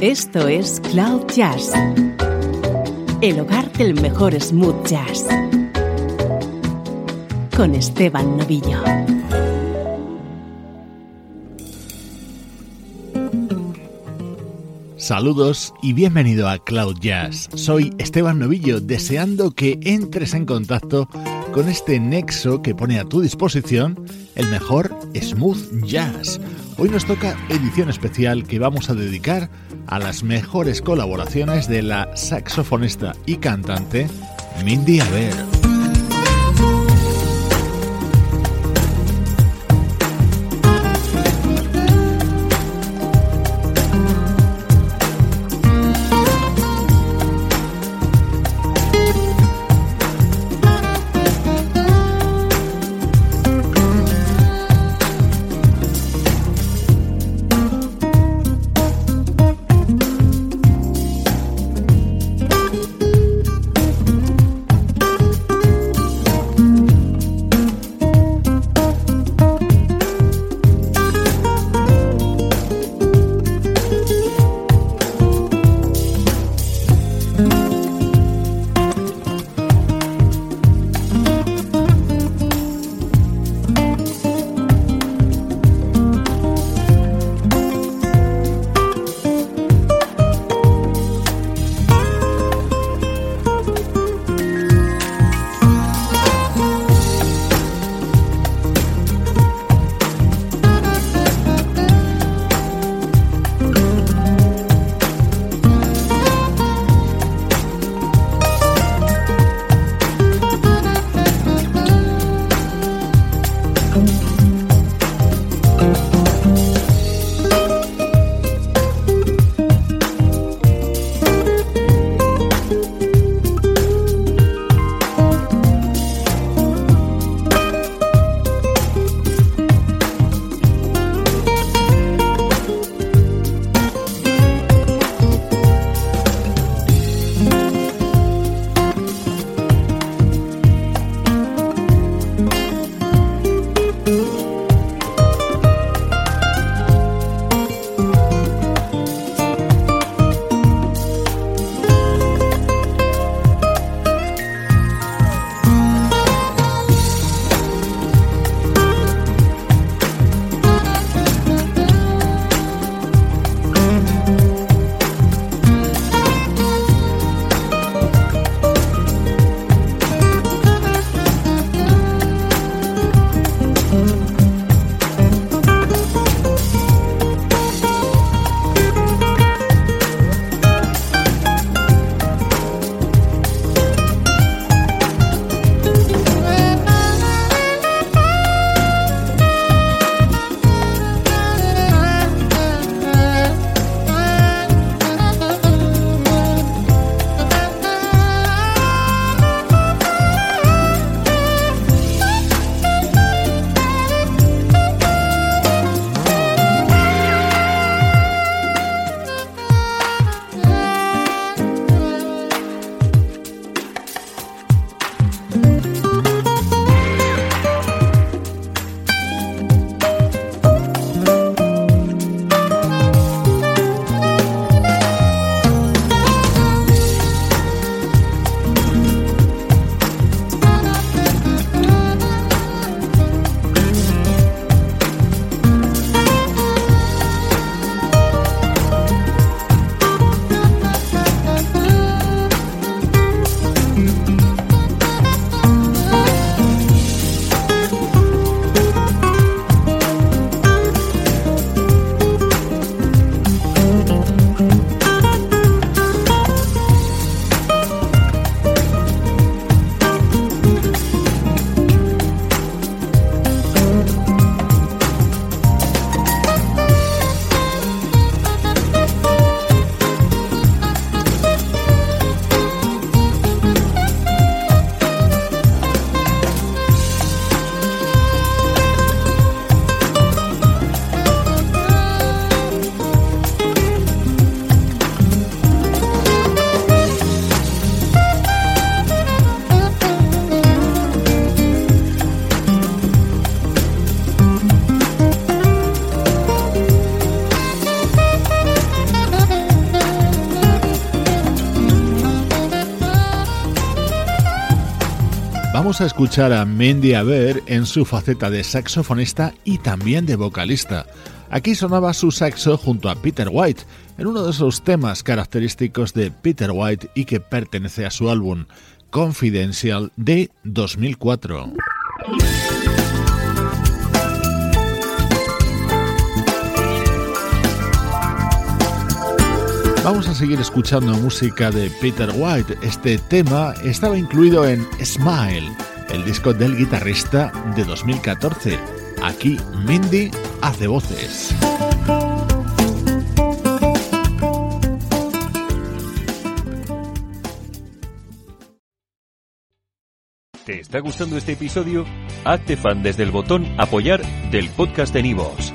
Esto es Cloud Jazz, el hogar del mejor smooth jazz, con Esteban Novillo. Saludos y bienvenido a Cloud Jazz. Soy Esteban Novillo, deseando que entres en contacto con este nexo que pone a tu disposición el mejor smooth jazz. Hoy nos toca edición especial que vamos a dedicar a las mejores colaboraciones de la saxofonista y cantante Mindy Aber. Vamos a escuchar a Mandy Aber en su faceta de saxofonista y también de vocalista. Aquí sonaba su saxo junto a Peter White, en uno de esos temas característicos de Peter White y que pertenece a su álbum Confidential de 2004. Vamos a seguir escuchando música de Peter White. Este tema estaba incluido en Smile, el disco del guitarrista de 2014. Aquí Mindy hace voces. ¿Te está gustando este episodio? Hazte fan desde el botón apoyar del podcast de Nivos.